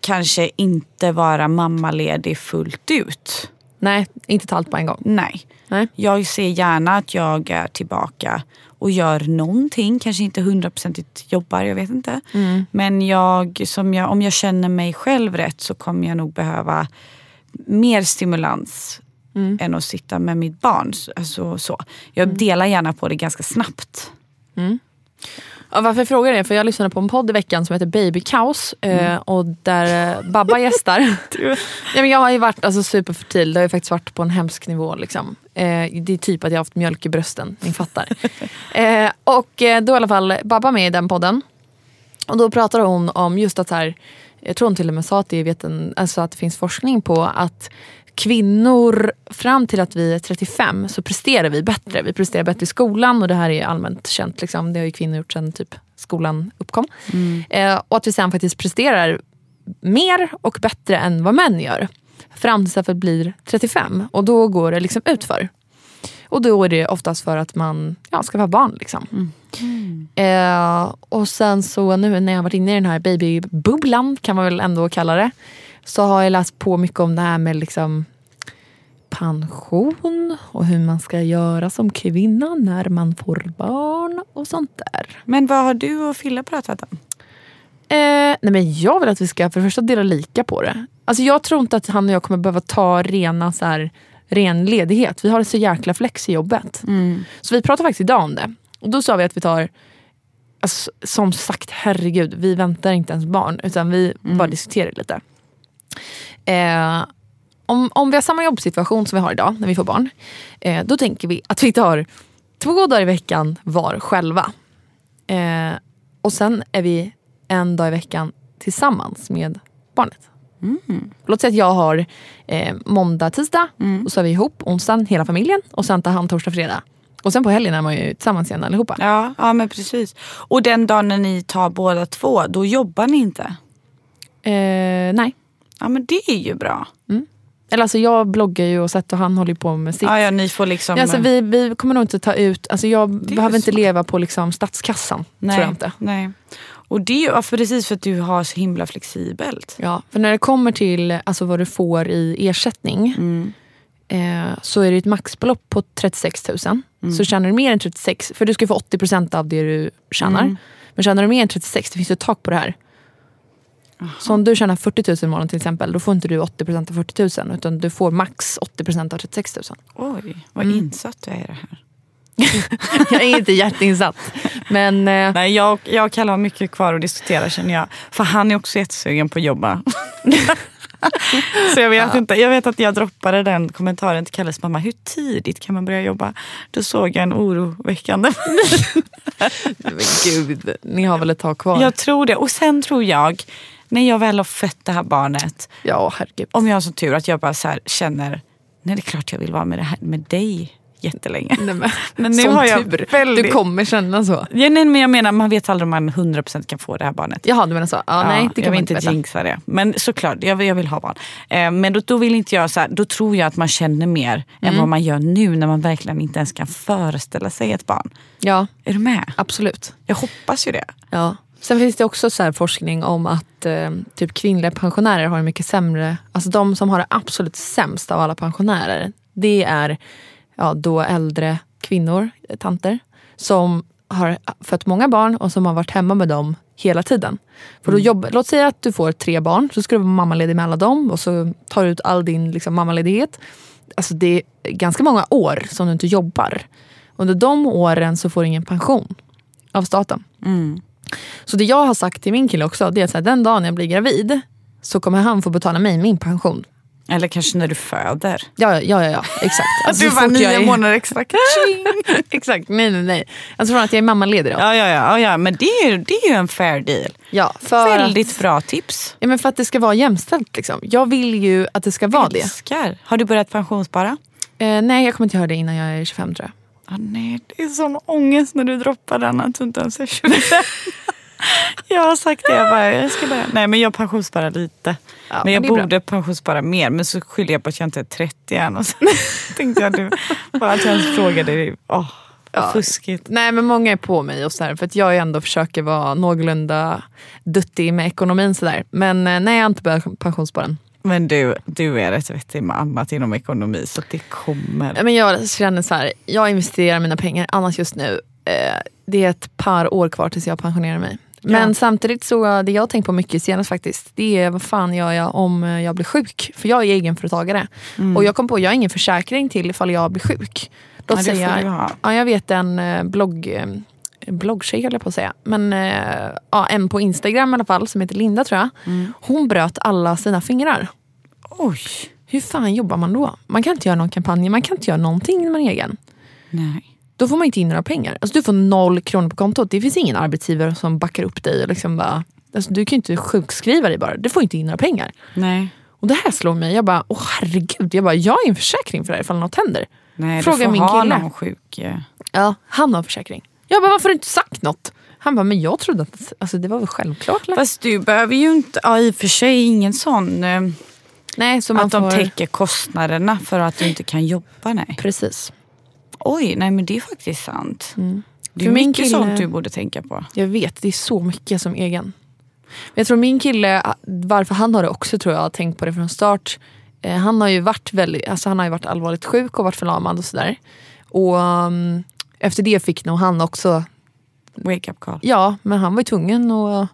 kanske inte vara mammaledig fullt ut. Nej, inte ta allt på en gång. Nej. Nej. Jag ser gärna att jag är tillbaka och gör någonting. Kanske inte hundraprocentigt jobbar, jag vet inte. Men jag, som jag, om jag känner mig själv rätt så kommer jag nog behöva mer stimulans än att sitta med mitt barn. Alltså, så. Jag delar gärna på det ganska snabbt. Ja, varför jag frågar det? För jag lyssnade på en podd i veckan som heter Babykaos. Eh, och där eh, Babba gästar. [LAUGHS] ja, men jag har ju varit alltså, superfertil. Det har ju faktiskt varit på en hemsk nivå. Liksom. Eh, det är typ att jag har haft mjölk i brösten. Ni fattar. [LAUGHS] och då är i alla fall Babba med i den podden. Och då pratar hon om just att så här, jag tror hon till och med sa att det, veten, alltså att det finns forskning på att kvinnor fram till att vi är 35 så presterar vi bättre. Vi presterar bättre i skolan och det här är allmänt känt. Liksom. Det har ju kvinnor gjort sedan typ skolan uppkom. Eh, och att vi sen faktiskt presterar mer och bättre än vad män gör. Fram tills att vi blir 35 och då går det liksom utför. Och då är det oftast för att man ja, ska vara barn. Liksom. Eh, och sen så nu när jag varit inne i den här babybubblan kan man väl ändå kalla det. Så har jag läst på mycket om det här med liksom pension och hur man ska göra som kvinna när man får barn och sånt där. Men vad har du och Fille pratat om? Eh, nej men jag vill att vi ska för det första dela lika på det. Alltså jag tror inte att han och jag kommer behöva ta rena så här, ren ledighet. Vi har så jäkla flex i jobbet. Så vi pratade faktiskt idag om det. Och då sa vi att vi tar Alltså, som sagt, herregud, vi väntar inte ens barn utan vi bara diskuterar lite. Eh, om, om vi har samma jobbsituation som vi har idag när vi får barn. Eh, då tänker vi att vi tar två dagar i veckan var själva. Eh, och sen är vi en dag i veckan tillsammans med barnet. Låt säga att jag har eh, måndag, tisdag och så är vi ihop onsdagen hela familjen och sen tar han torsdag, fredag. Och sen på helgen är man ju tillsammans igen allihopa. Ja, ja men precis. Och den dagen när ni tar båda två, då jobbar ni inte? Eh, nej. Ja men det är ju bra. Eller alltså jag bloggar ju och sett och han håller på med sitt. Ja, ja, ni får liksom... Ja, alltså vi, vi kommer nog inte ta ut, alltså jag behöver inte leva på liksom statskassan. nej, Tror jag inte. Nej. Och det är precis för att du har så himla flexibelt. Ja, för när det kommer till alltså, vad du får i ersättning Mm. eh, så är det ett maxbelopp på 36 000. Mm. Så tjänar du mer än 36, för du ska få 80% av det du tjänar. Mm. Men tjänar du mer än 36, det finns ju ett tak på det här. Så om du tjänar 40 000 i månaden till exempel, då får inte du 80% av 40 000 utan du får max 80% av 36 000. Oj, vad Mm. insatt du är i det här. [LAUGHS] Jag är inte jätteinsatt. Men eh, Nej, jag, jag kan ha mycket kvar att diskutera känner jag. För han är också jättesugen på att jobba. [LAUGHS] Så jag vet, inte, jag vet att jag droppade den kommentaren till Kalles mamma. Hur tidigt kan man börja jobba? Då såg jag en oroväckande. [LAUGHS] men gud, ni har väl ett tag kvar? Jag tror det. Och sen tror jag, när jag väl har fött det här barnet. Ja, herregud. Om jag har så tur att jag bara så här känner, nej det är klart jag vill vara med, det här, med dig jättelänge. Nej, men, [LAUGHS] Men nu sån har jag tur. väldigt- Du kommer känna så. Ja, nej, men jag menar, man vet aldrig om man 100% kan få det här barnet. Jaha, du menar så? Ja, nej, det jag kan vill man inte veta. jinxa det. Men såklart, jag vill, jag vill ha barn. Eh, men då, då vill inte jag så här, då tror jag att man känner mer än Mm. vad man gör nu när man verkligen inte ens kan föreställa sig ett barn. Ja, Är du med? absolut. Jag hoppas ju det. Ja. Sen finns det också så här forskning om att eh, typ kvinnliga pensionärer har mycket sämre, alltså de som har det absolut sämst av alla pensionärer, det är ja, då äldre kvinnor, eh, tanter, som har fött många barn och som har varit hemma med dem hela tiden. För då jobb, låt säga att du får tre barn, så ska du vara mammaledig med alla dem och så tar du ut all din liksom, mammaledighet. Alltså det är ganska många år som du inte jobbar. Under de åren så får du ingen pension av staten. Så det jag har sagt till min kille också, det är att den dagen jag blir gravid så kommer han få betala mig min pension. Eller kanske när du föder. Ja, ja, ja, ja exakt. [LAUGHS] Alltså, du jag nio är- månader extra. [LAUGHS] exakt, nej nej nej. Alltså från att jag är mammaledig. Ja, ja, ja, ja, men det är, ju- det är ju en fair deal. Ja, för Väldigt att, bra tips. ja, men för att det ska vara jämställt. Liksom. Jag vill ju att det ska vara det. Älskar. Har du börjat pensionsspara? Eh, nej, jag kommer inte göra det innan jag är 25 tror jag. Ah, nej, det är sån ångest när du droppar den att du inte ens är 25. [LAUGHS] jag har sagt det, jag, bara, jag ska börja. Nej men jag pensionssparar lite. Ja, men jag det är bra. borde pensionsspara mer men så skyller jag på att jag inte är 30 än. Och så [LAUGHS] tänkte jag nu, bara att jag ens frågade vad Ja. fuskigt. Nej men många är på mig och så här, för att jag ändå försöker vara någorlunda duttig med ekonomin. Så där. Men eh, nej, jag har inte börjat pensionsspara än. Men du, du är rätt vettig med annat inom ekonomi så det kommer. Men jag känner så här, jag investerar mina pengar annars just nu. Eh, det är ett par år kvar tills jag pensionerar mig. Men Ja. samtidigt så, det jag har tänkt på mycket senast faktiskt, det är vad fan gör jag om jag blir sjuk? För jag är egenföretagare. Och jag kom på, jag har ingen försäkring till ifall jag blir sjuk. Mm. Ja, du ha. ja, jag vet en eh, blogg, eh, bloggtjej höll jag på att säga. Men eh, ja, en på Instagram i alla fall som heter Linda tror jag. Mm. Hon bröt alla sina fingrar. Oj. Hur fan jobbar man då? Man kan inte göra någon kampanj, man kan inte göra någonting när man är egen. Nej. Då får man inte in några pengar. Alltså du får noll kronor på kontot. Det finns ingen arbetsgivare som backar upp dig. Och liksom bara, alltså du kan ju inte sjukskriva dig bara. Du får inte in några pengar. Nej. Och det här slår mig. Jag bara, åh herregud. Jag bara, jag ju en försäkring för det här ifall något händer. Nej, Fråga du får min ha kille. någon sjuk. eh, Ja, han har försäkring. Jag bara, varför har du inte sagt något? Han bara, men jag trodde att alltså, det var väl självklart. Fast du behöver ju inte, ja, i och för sig ingen sån, eh, Nej, så man att de får... täcker kostnaderna för att du inte kan jobba. Nej. Precis. Oj, nej men det är faktiskt sant. Det är Mm. För min mycket kille- sånt du borde tänka på. Jag vet, det är så mycket som egen. Men Jag tror min kille, varför han har det också tror jag, har tänkt på det från start. Eh, han har ju varit väldigt, alltså han har ju varit allvarligt sjuk och varit förlamad och sådär. Och um, efter det fick nog han också, Wake up call. ja men han var ju tvungen att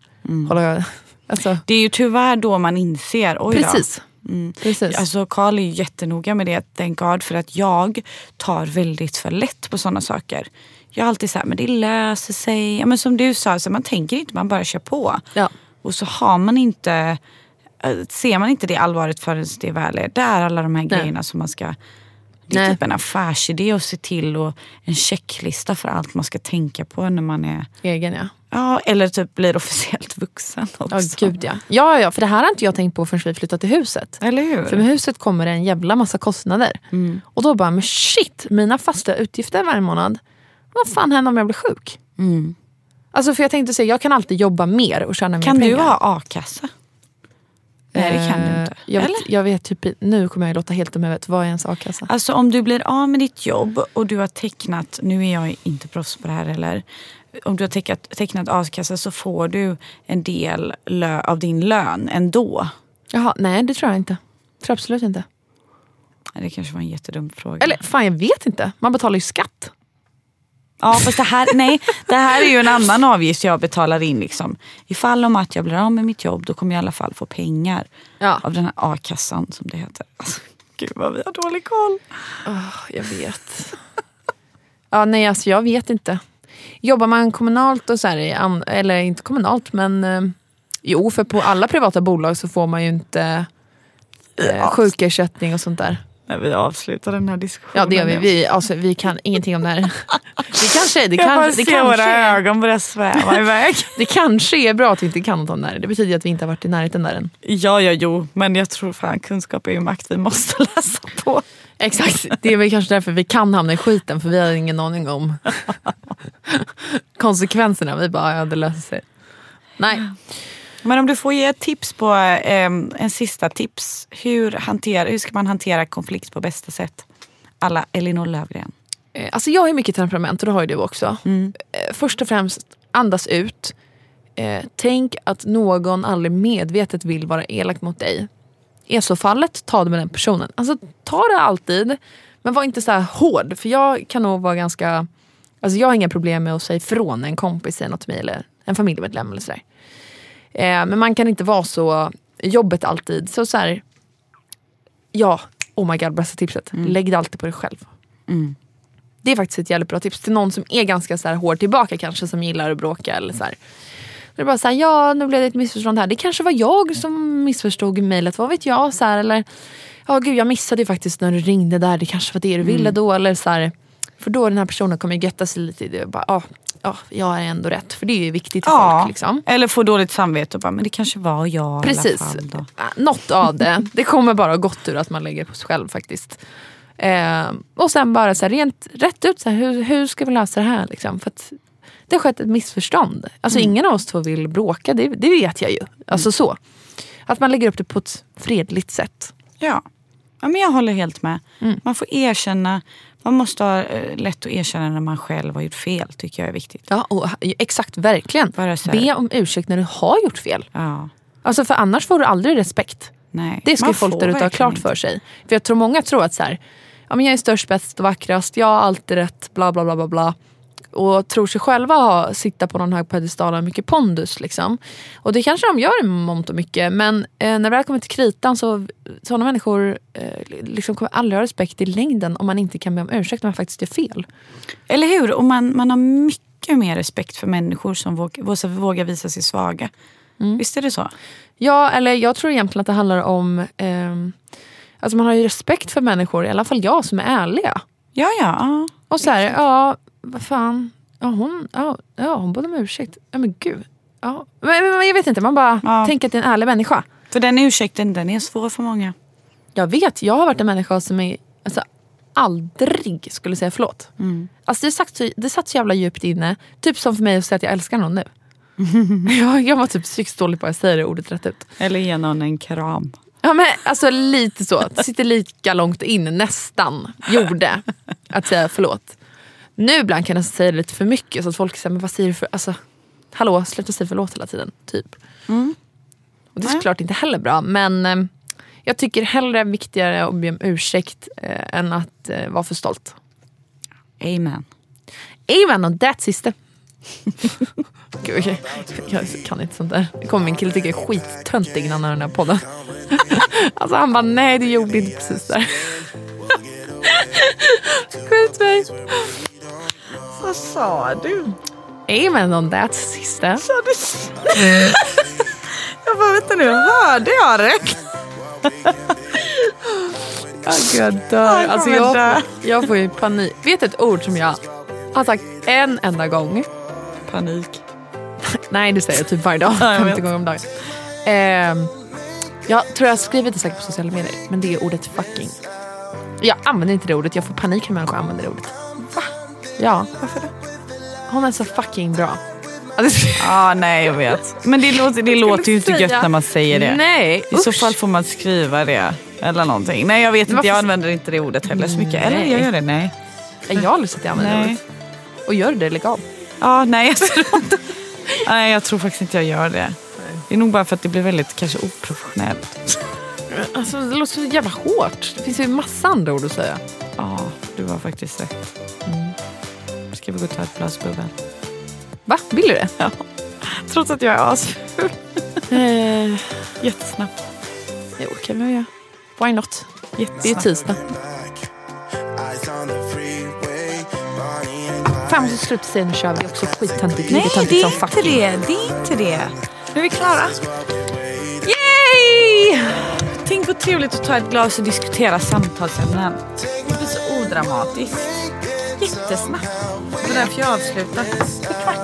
hålla, alltså Det är ju tyvärr då man inser, oj precis. precis. Alltså Karl är ju jättenoga med det, thank God, för att jag tar väldigt för lätt på sådana saker. Jag är alltid så här, men det löser sig. Ja, men som du sa, så man tänker inte, man bara kör på. Ja. Och så har man inte eh, ser man inte det allvaret förrän det väl är där. Alla de här grejerna som man ska... Det är Nej. typ en affärsidé att se till och en checklista för allt man ska tänka på när man är... Egen ja. Ja, eller typ blir officiellt vuxen också. Ja gud ja. ja. Ja för det här har inte jag tänkt på förrän vi flyttat till huset. Eller hur? För med huset kommer det en jävla massa kostnader. Mm. Och då bara, men shit, mina fasta utgifter varje månad. Vad fan händer om jag blir sjuk? Alltså för jag tänkte säga, jag kan alltid jobba mer och tjäna mer Kan pengar. du ha a-kassa? Nej det kan du Eh, inte. Jag vet, jag vet typ, nu kommer jag låta helt dum i huvudet. Vad är ens a-kassa? Alltså om du blir av med ditt jobb och du har tecknat, nu är jag inte proffs på det här heller. Om du har tecknat, tecknat a-kassa så får du en del lö, av din lön ändå. Jaha, nej det tror jag inte. tror absolut inte. Det kanske var en jättedum fråga. Eller fan jag vet inte. Man betalar ju skatt. Ja fast det här, nej, det här är ju en annan avgift jag betalar in. Liksom. Ifall om att jag blir av med mitt jobb då kommer jag i alla fall få pengar Ja. av den här a-kassan som det heter. Alltså, gud vad vi har dålig koll. Jag vet. ja, nej, alltså jag vet inte. Jobbar man kommunalt och så här, eller inte kommunalt men eh, jo för på alla privata bolag så får man ju inte eh, sjukersättning och sånt där. När vi avslutar den här diskussionen. Ja det gör vi. Vi, alltså, vi kan ingenting om det här. Det kanske, det jag bara det ser våra kanske, ögon börja sväva iväg. [LAUGHS] det kanske är bra att vi inte kan något om det här. Det betyder att vi inte har varit i närheten där än. Ja, ja, jo. Men jag tror fan kunskap är ju makt. Vi måste [LAUGHS] läsa på. Exakt, det är väl kanske därför vi kan hamna i skiten för vi har ingen aning om [LAUGHS] konsekvenserna. Vi bara, ja det löser sig. Nej. Men om du får ge ett tips på eh, en sista tips. Hur, hantera, hur ska man hantera konflikt på bästa sätt? Alla Elinor Löfgren. Eh, Alltså jag har mycket temperament och det har ju du också. Eh, Först och främst, andas ut. Eh, tänk att någon aldrig medvetet vill vara elak mot dig. Är så fallet, ta det med den personen. Alltså ta det alltid. Men var inte så hård. För jag kan nog vara ganska... Alltså jag har inga problem med att säga ifrån en kompis säger något till mig eller en familjemedlem eller sådär. Eh, men man kan inte vara så jobbet alltid. Så så här, ja, oh my god, bästa tipset. Lägg det alltid på dig själv. Det är faktiskt ett jävligt bra tips till någon som är ganska så här hård tillbaka kanske som gillar att bråka eller så här. Det är bara så här, ja nu blev det ett missförstånd här. Det kanske var jag som missförstod mejlet, vad vet jag? Så här, eller, ja gud jag missade ju faktiskt när du ringde där, det kanske var det du ville då. Eller så här, för då den här personen kommer götta sig lite i det och bara, ja, ja jag är ändå rätt. För det är ju viktigt för folk. Liksom. Eller få dåligt samvete och bara, men det kanske var jag Precis. i alla fall. Då. Något av det. Det kommer bara gott ur att man lägger på sig själv faktiskt. Eh, och sen bara så här, rent rätt ut, så här, hur, hur ska vi lösa det här? Liksom? För att det har skett ett missförstånd. Alltså ingen av oss två vill bråka, det, det vet jag ju. Alltså så. Att man lägger upp det på ett fredligt sätt. Ja. ja, men jag håller helt med. Mm. Man får erkänna, man måste ha eh, lätt att erkänna när man själv har gjort fel. tycker jag är viktigt. Ja, och, exakt, verkligen. Be om ursäkt när du har gjort fel. Ja, Alltså för annars får du aldrig respekt. nej. Det ska folk där ute ha klart för sig. För jag tror många tror att så här, ja, men jag är störst, bäst och vackrast, jag har alltid rätt, bla bla bla bla bla. Och tror sig själva ha, sitta på någon hög pedestal och mycket pondus. Liksom. Och det kanske de gör i mångt och mycket. Men eh, när det väl kommer till kritan så sådana människor eh, liksom kommer aldrig ha respekt i längden om man inte kan be om ursäkt när man faktiskt gör fel. Eller hur? Och man, man har mycket mer respekt för människor som vågar, vågar visa sig svaga. Mm. Visst är det så? Ja, eller jag tror egentligen att det handlar om... ehm, alltså man har ju respekt för människor, i alla fall jag, som är ärliga. Ja, ja. ja. Och så här, ja, vad fan. Ja, hon, ja, ja, hon bad om ursäkt. Ja, men gud. Ja. Men, men jag vet inte, man bara Ja. tänker att det är en ärlig människa. För den ursäkten den är svår för många. Jag vet, jag har varit en människa som är, alltså, aldrig skulle säga förlåt. Alltså, det, satt så, det satt så jävla djupt inne. Typ som för mig att säga att jag älskar någon nu. [LAUGHS] [LAUGHS] jag, jag var typ psykiskt dålig på att säga det ordet rätt ut. Eller ge någon en kram. Ja men alltså lite så. Det sitter lika långt in, nästan, gjorde att säga förlåt. Nu ibland kan jag säga det lite för mycket så att folk säger men vad säger du för... Alltså, hallå, sluta säga förlåt hela tiden. Typ. Och det är såklart inte heller bra men eh, jag tycker hellre viktigare att be om ursäkt eh, än att eh, vara för stolt. Amen. Amen och that's sista. [LAUGHS] Gud, okej. Jag kan inte sånt där. Det kommer min kille tycka är skittöntig när han hör den här podden. [LAUGHS] Alltså han bara, nej du gjorde inte precis där. [LAUGHS] Skjut mig. Vad sa du? Amen on that sista. [LAUGHS] Jag bara vänta nu, hörde jag rätt? [LAUGHS] Alltså, jag dör. Alltså, jag, får, jag får ju panik. Vet du ett ord som jag har sagt en enda gång? Panik. [LAUGHS] Nej, det säger jag typ varje dag. Ja, jag 50 vet. gånger om dagen. Ehm, jag tror jag har skrivit det säkert på sociala medier, men det är ordet fucking. Jag använder inte det ordet, jag får panik när människor använder det ordet. Ja. Varför då? Hon är så fucking bra. [LAUGHS] Ja, nej jag vet. Men det låter, det låter ju inte säga- gött när man säger det. Nej, I så usch. fall får man skriva det. Eller någonting. Nej jag vet inte, jag använder inte det ordet heller så mycket. Eller Nej. jag gör det, nej. Jag har aldrig sett att jag använder det Nej. ordet. Och gör det legalt. Ja, nej jag tror inte. Nej jag tror faktiskt inte jag gör det. Det är nog bara för att det blir väldigt kanske oprofessionellt. Alltså, det låter så jävla hårt. Det finns ju massa andra ord att säga. Ja, du har faktiskt rätt. Mm. Ska vi gå och ta ett glas bubbel? Va? Vill du det? Ja. Trots att jag är asful. Eh, Jättesnabbt. jo, kan vi göra. Why not? Det är Jättesnabbt. tisdag. Fan, vi måste sluta säga nu kör vi också skittöntigt. Nej, lika töntigt det är inte det. Det är inte det. Nu är vi klara. Yay! Tänk vad trevligt att ta ett glas och diskutera samtalsämnen. Det blir så odramatiskt. Jättesnabbt. Det är därför jag är kvart